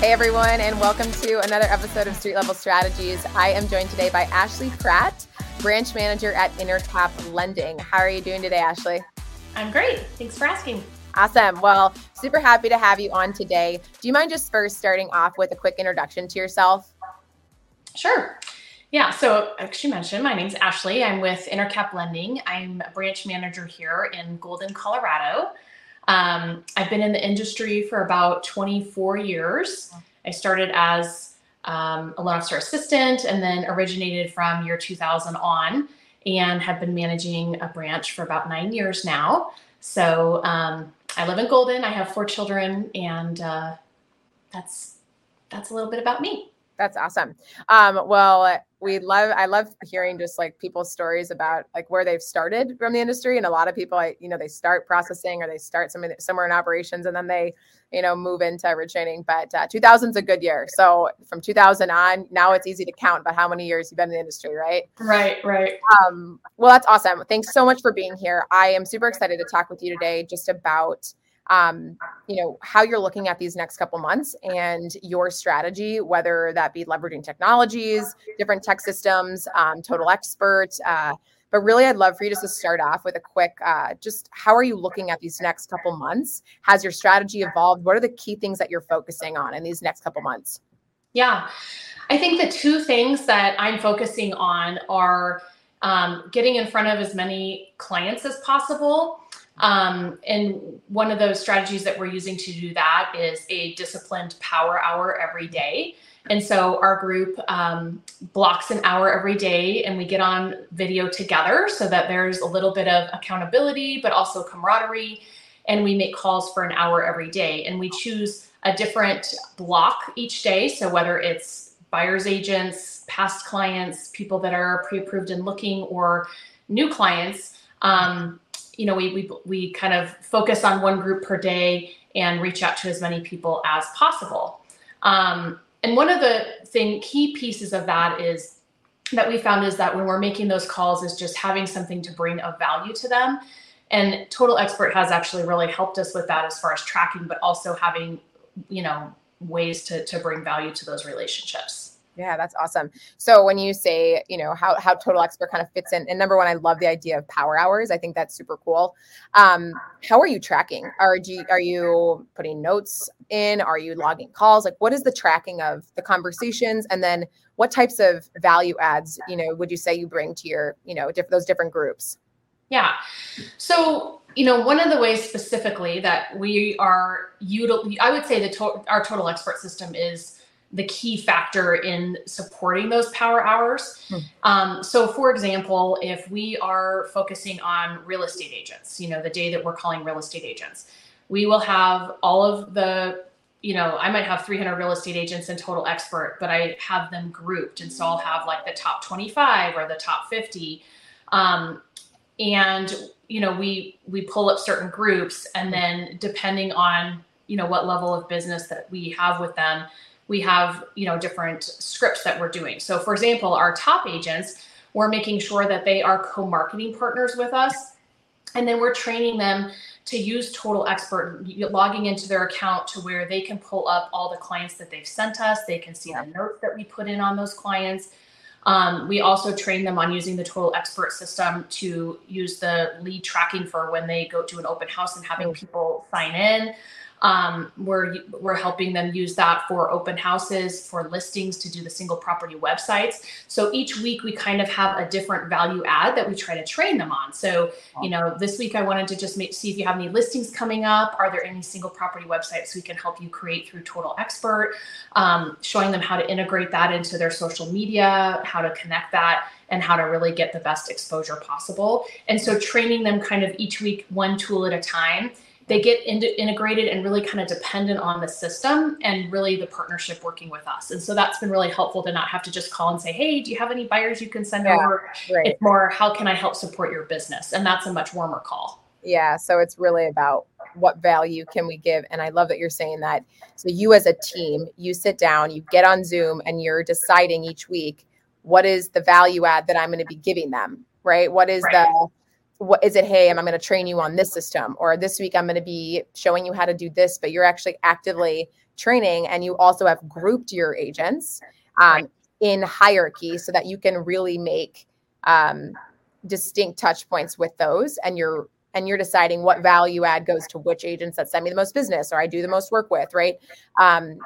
Hey everyone, and welcome to another episode of Street Level Strategies. I am joined today by Ashley Pratt, branch manager at Intercap Lending. How are you doing today, Ashley? I'm great. Thanks for asking. Awesome. Well, super happy to have you on today. Do you mind just first starting off with a quick introduction to yourself? Sure. Yeah, so as you mentioned, my name's Ashley. I'm with Intercap Lending. I'm a branch manager here in Golden, Colorado. Um, I've been in the industry for about 24 years. I started as um, a loan officer assistant and then originated from year 2000 on and have been managing a branch for about nine years now. So um, I live in Golden. I have four children, and uh, that's that's a little bit about me. That's awesome. Um, well, we love i love hearing just like people's stories about like where they've started from the industry and a lot of people I, you know they start processing or they start something somewhere in operations and then they you know move into originating but uh, 2000 is a good year. So from 2000 on now it's easy to count about how many years you've been in the industry right? Right right. Um, well that's awesome. Thanks so much for being here. I am super excited to talk with you today just about um, you know how you're looking at these next couple months and your strategy whether that be leveraging technologies different tech systems um, total expert uh, but really i'd love for you just to start off with a quick uh, just how are you looking at these next couple months? Has your strategy evolved? What are the key things that you're focusing on in these next couple months? Yeah. I think the two things that i'm focusing on are um, getting in front of as many clients as possible um, and one of those strategies that we're using to do that is a disciplined power hour every day. And so our group um, blocks an hour every day and we get on video together so that there's a little bit of accountability, but also camaraderie. And we make calls for an hour every day. And we choose a different block each day. So whether it's buyer's agents, past clients, people that are pre approved and looking, or new clients. Um, you know, we, we, we kind of focus on one group per day and reach out to as many people as possible. Um, and one of the thing key pieces of that is that we found is that when we're making those calls is just having something to bring of value to them. And Total Expert has actually really helped us with that as far as tracking, but also having, you know, ways to, to bring value to those relationships. Yeah, that's awesome. So when you say, you know, how how Total Expert kind of fits in, and number one, I love the idea of power hours. I think that's super cool. Um, how are you tracking? Are you are you putting notes in? Are you logging calls? Like, what is the tracking of the conversations, and then what types of value adds, you know, would you say you bring to your, you know, diff- those different groups? Yeah. So you know, one of the ways specifically that we are util- I would say the to- our total expert system is the key factor in supporting those power hours. Hmm. Um, so, for example, if we are focusing on real estate agents, you know, the day that we're calling real estate agents, we will have all of the, you know, I might have 300 real estate agents in total expert, but I have them grouped. And so I'll have like the top 25 or the top 50. Um, and, you know, we, we pull up certain groups and then depending on, you know, what level of business that we have with them, we have you know different scripts that we're doing. So for example our top agents we're making sure that they are co-marketing partners with us and then we're training them to use total expert logging into their account to where they can pull up all the clients that they've sent us. They can see the notes that we put in on those clients. Um, we also train them on using the total expert system to use the lead tracking for when they go to an open house and having people sign in um, we're we're helping them use that for open houses, for listings, to do the single property websites. So each week we kind of have a different value add that we try to train them on. So you know, this week I wanted to just make, see if you have any listings coming up. Are there any single property websites we can help you create through Total Expert? Um, showing them how to integrate that into their social media, how to connect that and how to really get the best exposure possible. And so training them kind of each week, one tool at a time they get into, integrated and really kind of dependent on the system and really the partnership working with us. And so that's been really helpful to not have to just call and say, hey, do you have any buyers you can send yeah, over? Right. It's more, how can I help support your business? And that's a much warmer call. Yeah. So it's really about what value can we give? And I love that you're saying that. So you as a team, you sit down, you get on Zoom, and you're deciding each week what is the value add that I'm going to be giving them, right? What is right. the what is it hey i'm, going to train you on this system or this week i'm going to be showing you how to do this but you're actually actively training and you also have grouped your agents um, in hierarchy so that you can really make um, distinct touch points with those and you're and you're deciding what value add goes to which agents that send me the most business or I do the most work with, right? Um,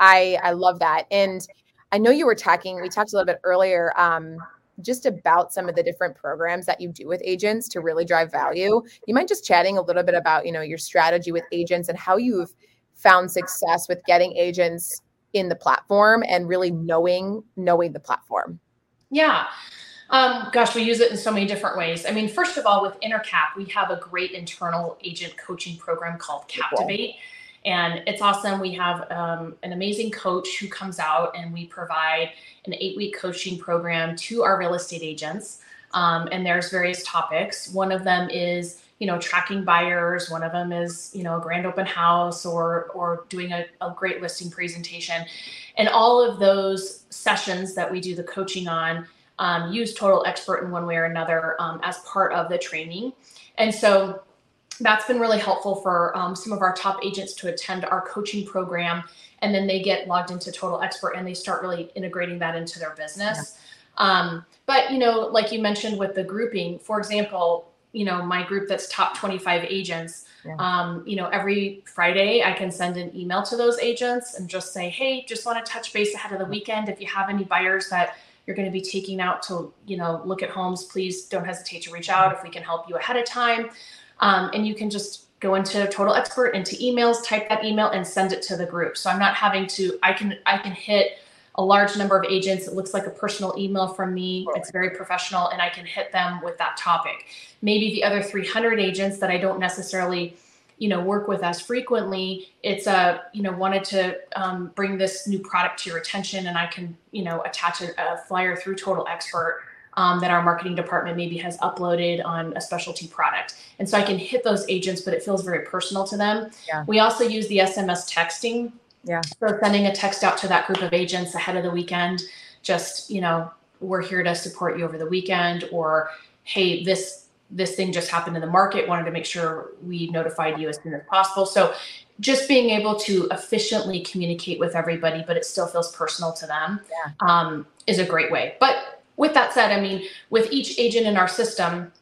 I I love that. And I know you were talking, we talked a little bit earlier um, just about some of the different programs that you do with agents to really drive value. You mind just chatting a little bit about, you know, your strategy with agents and how you've found success with getting agents in the platform and really knowing knowing the platform? Yeah. Um, gosh, we use it in so many different ways. I mean, first of all, with Intercap, we have a great internal agent coaching program called Captivate. And it's awesome. We have um, an amazing coach who comes out and we provide an eight week coaching program to our real estate agents. Um, and there's various topics. One of them is, you know, tracking buyers. One of them is, you know, a grand open house or or doing a, a great listing presentation. And all of those sessions that we do the coaching on um, use Total Expert in one way or another um, as part of the training. And so that's been really helpful for um, some of our top agents to attend our coaching program. And then they get logged into Total Expert and they start really integrating that into their business. Yeah. Um, but, you know, like you mentioned with the grouping, for example, you know, my group that's top 25 agents, yeah. um, you know, every Friday I can send an email to those agents and just say, hey, just want to touch base ahead of the weekend. If you have any buyers that you're going to be taking out to you know look at homes please don't hesitate to reach out if we can help you ahead of time um, and you can just go into total expert into emails type that email and send it to the group. So i'm not having to i can i can hit a large number of agents. It looks like a personal email from me. It's very professional and i can hit them with that topic. Maybe the other 300 agents that i don't necessarily you know work with us frequently it's a you know wanted to um, bring this new product to your attention and i can you know attach a, a flyer through total expert um, that our marketing department maybe has uploaded on a specialty product. And so i can hit those agents but it feels very personal to them. Yeah. we also use the sms texting. Yeah. So sending a text out to that group of agents ahead of the weekend just you know we're here to support you over the weekend or hey this this thing just happened in the market wanted to make sure we notified you as soon as possible. So just being able to efficiently communicate with everybody but it still feels personal to them yeah. um, is a great way. But with that said i mean with each agent in our system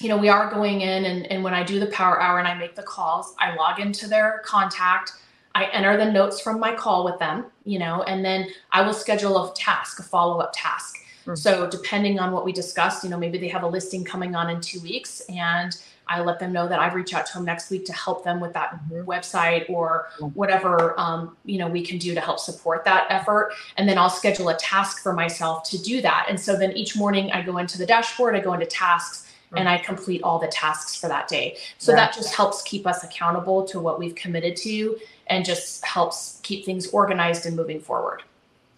you know we are going in and, and when i do the power hour and i make the calls i log into their contact i enter the notes from my call with them you know and then i will schedule a task a follow-up task Mm-hmm. So depending on what we discussed, you know, maybe they have a listing coming on in two weeks and I let them know that I reach out to them next week to help them with that mm-hmm. website or whatever um, you know we can do to help support that effort. And then I'll schedule a task for myself to do that. And so then each morning I go into the dashboard, I go into tasks, and I complete all the tasks for that day. So that just helps keep us accountable to what we've committed to and just helps keep things organized and moving forward.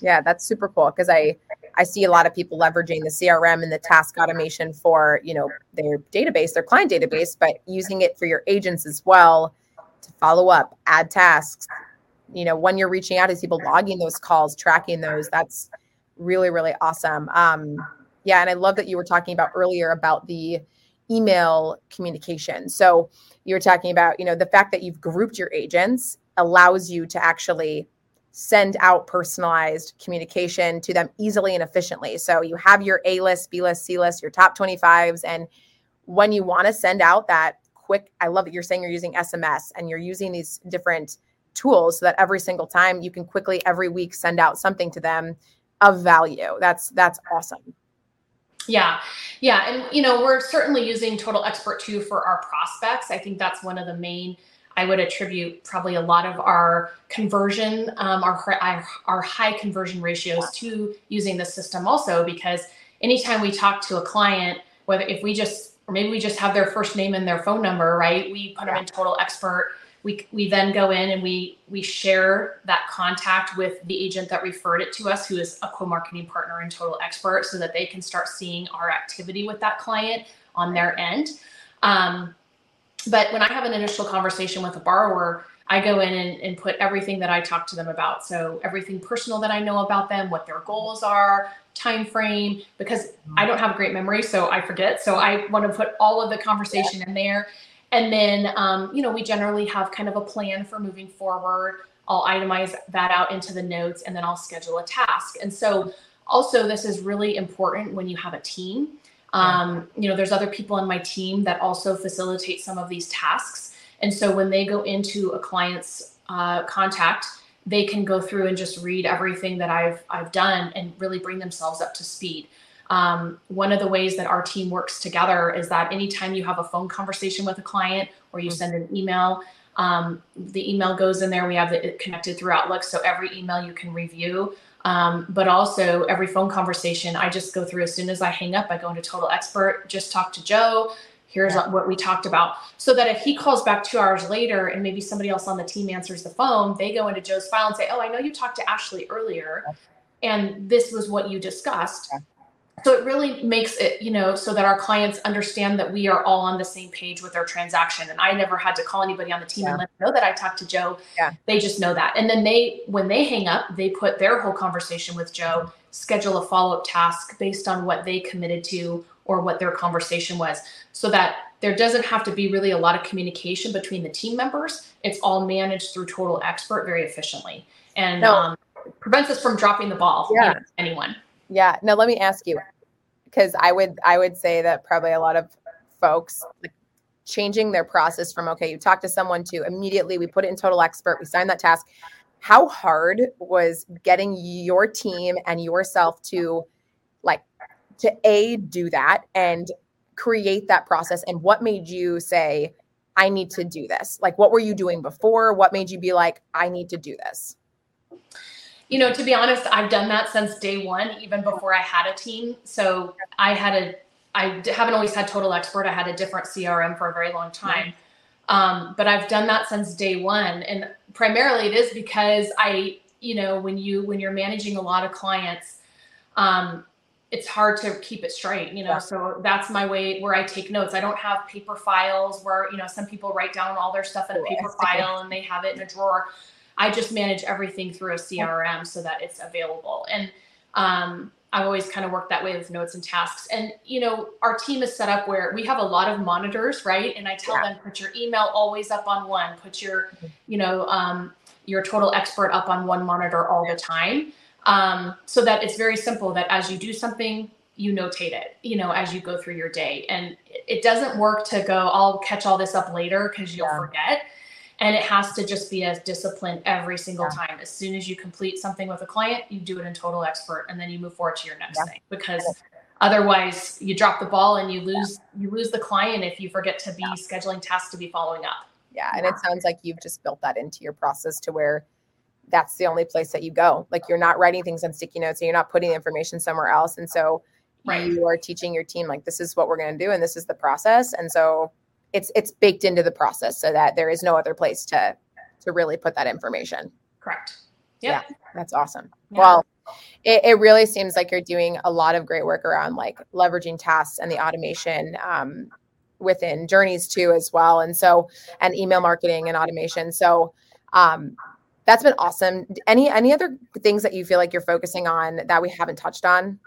Yeah, that's super cool because I I see a lot of people leveraging the CRM and the task automation for, you know, their database, their client database, but using it for your agents as well to follow up, add tasks. You know, when you're reaching out to people, logging those calls, tracking those, that's really, really awesome. Um, yeah, and I love that you were talking about earlier about the email communication. So you were talking about, you know, the fact that you've grouped your agents allows you to actually send out personalized communication to them easily and efficiently. So you have your A list, B list, C list, your top 25s. And when you want to send out that quick, I love that you're saying you're using SMS and you're using these different tools so that every single time you can quickly every week send out something to them of value. That's that's awesome. Yeah. Yeah. And you know, we're certainly using Total Expert 2 for our prospects. I think that's one of the main I would attribute probably a lot of our conversion, um, our, our, our high conversion ratios to using the system also because anytime we talk to a client, whether if we just or maybe we just have their first name and their phone number, right? We put them in total expert. We, we then go in and we we share that contact with the agent that referred it to us, who is a co-marketing partner in Total Expert, so that they can start seeing our activity with that client on their end. Um, but when I have an initial conversation with a borrower, I go in and, and, put everything that I talk to them about. So everything personal that I know about them, what their goals are, time frame, because I don't have a great memory, so I forget. So I want to put all of the conversation in there. And then, um, you know, we generally have kind of a plan for moving forward. I'll itemize that out into the notes and then I'll schedule a task. And so, also, this is really important when you have a team. Um, you know, there's other people on my team that also facilitate some of these tasks. And so, when they go into a client's uh, contact, they can go through and just read everything that I've I've done and really bring themselves up to speed. Um, one of the ways that our team works together is that anytime you have a phone conversation with a client or you send an email, um, the email goes in there. We have it connected through Outlook, so every email you can review. Um, but also every phone conversation, I just go through as soon as I hang up. I go into Total Expert, just talk to Joe. Here's yeah. what we talked about, so that if he calls back two hours later and maybe somebody else on the team answers the phone, they go into Joe's file and say, "Oh, I know you talked to Ashley earlier, and this was what you discussed." Yeah so it really makes it you know so that our clients understand that we are all on the same page with their transaction and i never had to call anybody on the team yeah. and let them know that i talked to joe yeah. they just know that and then they when they hang up they put their whole conversation with joe schedule a follow-up task based on what they committed to or what their conversation was so that there doesn't have to be really a lot of communication between the team members it's all managed through total expert very efficiently and no. um, prevents us from dropping the ball yeah. Anyone yeah. Now let me ask you, because I would I would say that probably a lot of folks like changing their process from okay, you talk to someone to immediately we put it in total expert, we sign that task. How hard was getting your team and yourself to like to a do that and create that process and what made you say I need to do this? Like what were you doing before? What made you be like I need to do this? You know, to be honest, I've done that since day one, even before I had a team. So I had a, I haven't always had Total Expert. I had a different CRM for a very long time. Um, but I've done that since day one. And primarily it is because I, you know, when you, when you're managing a lot of clients, um, it's hard to keep it straight, you know. Yeah. So that's my way where I take notes. I don't have paper files where, you know, some people write down all their stuff in a paper file and they have it in a drawer. I just manage everything through a CRM so that it's available. And um, I've always kind of worked that way with notes and tasks. And you know, our team is set up where we have a lot of monitors, right? And I tell yeah. them put your email always up on one, put your, you know, um, your total expert up on one monitor all the time, um, so that it's very simple. That as you do something, you notate it, you know, as you go through your day. And it doesn't work to go, I'll catch all this up later because you'll yeah. forget and it has to just be as disciplined every single yeah. time as soon as you complete something with a client you do it in total expert and then you move forward to your next yeah. thing because otherwise you drop the ball and you lose yeah. you lose the client if you forget to be scheduling tasks to be following up yeah and it sounds like you've just built that into your process to where that's the only place that you go like you're not writing things on sticky notes and you're not putting the information somewhere else and so right. you are teaching your team like this is what we're going to do and this is the process and so it's it's baked into the process so that there is no other place to to really put that information. Correct. Yep. Yeah, that's awesome. Yeah. Well, it, it, really seems like you're doing a lot of great work around like leveraging tasks and the automation um, within journeys too as well and so and email marketing and automation so um, that's been awesome any any other things that you feel like you're focusing on that we haven't touched on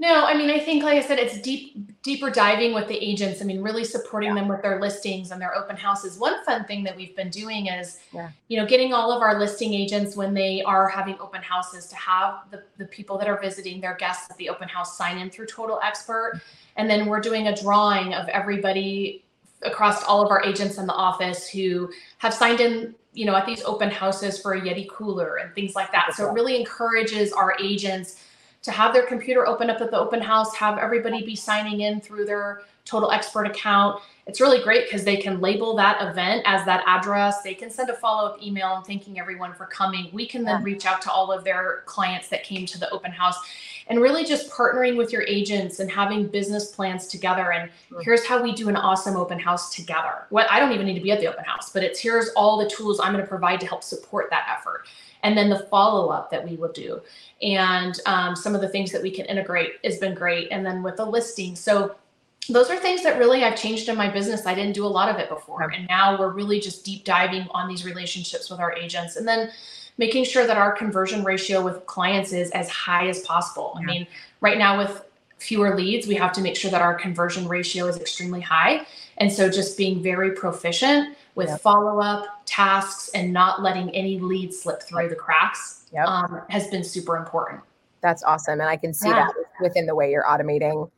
no, I mean, I think, like I said, it's deep, deeper diving with the agents. I mean, really supporting yeah. them with their listings and their open houses. One fun thing that we've been doing is, yeah. you know, getting all of our listing agents when they are having open houses to have the, the people that are visiting their guests at the open house sign in through Total Expert. And then we're doing a drawing of everybody across all of our agents in the office who have signed in you know at these open houses for a yeti cooler and things like that so it really encourages our agents to have their computer open up at the open house, have everybody be signing in through their Total Expert account. It's really great because they can label that event as that address. They can send a follow up email and thanking everyone for coming. We can then reach out to all of their clients that came to the open house and really just partnering with your agents and having business plans together. And mm. here's how we do an awesome open house together. What I don't even need to be at the open house, but it's here's all the tools I'm going to provide to help support that effort and then the follow up that we will do and um, some of the things that we can integrate has been great and then with the listing so those are things that really I've changed in my business. I didn't do a lot of it before. And now we're really just deep diving on these relationships with our agents and then making sure that our conversion ratio with clients is as high as possible. Yeah. I mean, right now with fewer leads, we have to make sure that our conversion ratio is extremely high. And so just being very proficient with yep. follow up tasks and not letting any lead slip through the cracks yep. um, has been super important. That's awesome. And I can see yeah. that within the way you're automating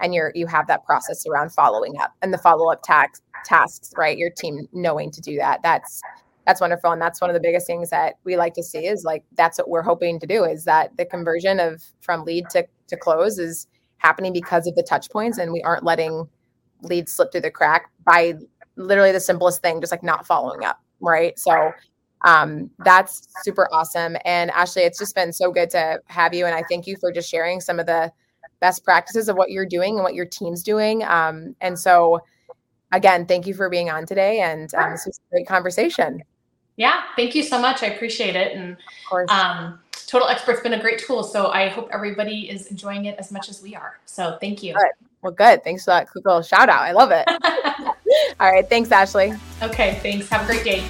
and you're you have that process around following up and the follow-up tax, tasks, right? Your team knowing to do that. That's that's wonderful. And that's one of the biggest things that we like to see is like that's what we're hoping to do is that the conversion of from lead to, to close is happening because of the touch points and we aren't letting leads slip through the crack by literally the simplest thing, just like not following up. Right. So um, that's super awesome. And Ashley, it's just been so good to have you. And I thank you for just sharing some of the best practices of what you're doing and what your team's doing. Um, and so, again, thank you for being on today. And um, this was a great conversation. Yeah, thank you so much. I appreciate it. And um, Total Expert's been a great tool. So I hope everybody is enjoying it as much as we are. So thank you. Well, good. Thanks for that little shout out. I love it. All right. Thanks, Ashley. Okay. Thanks. Have a great day.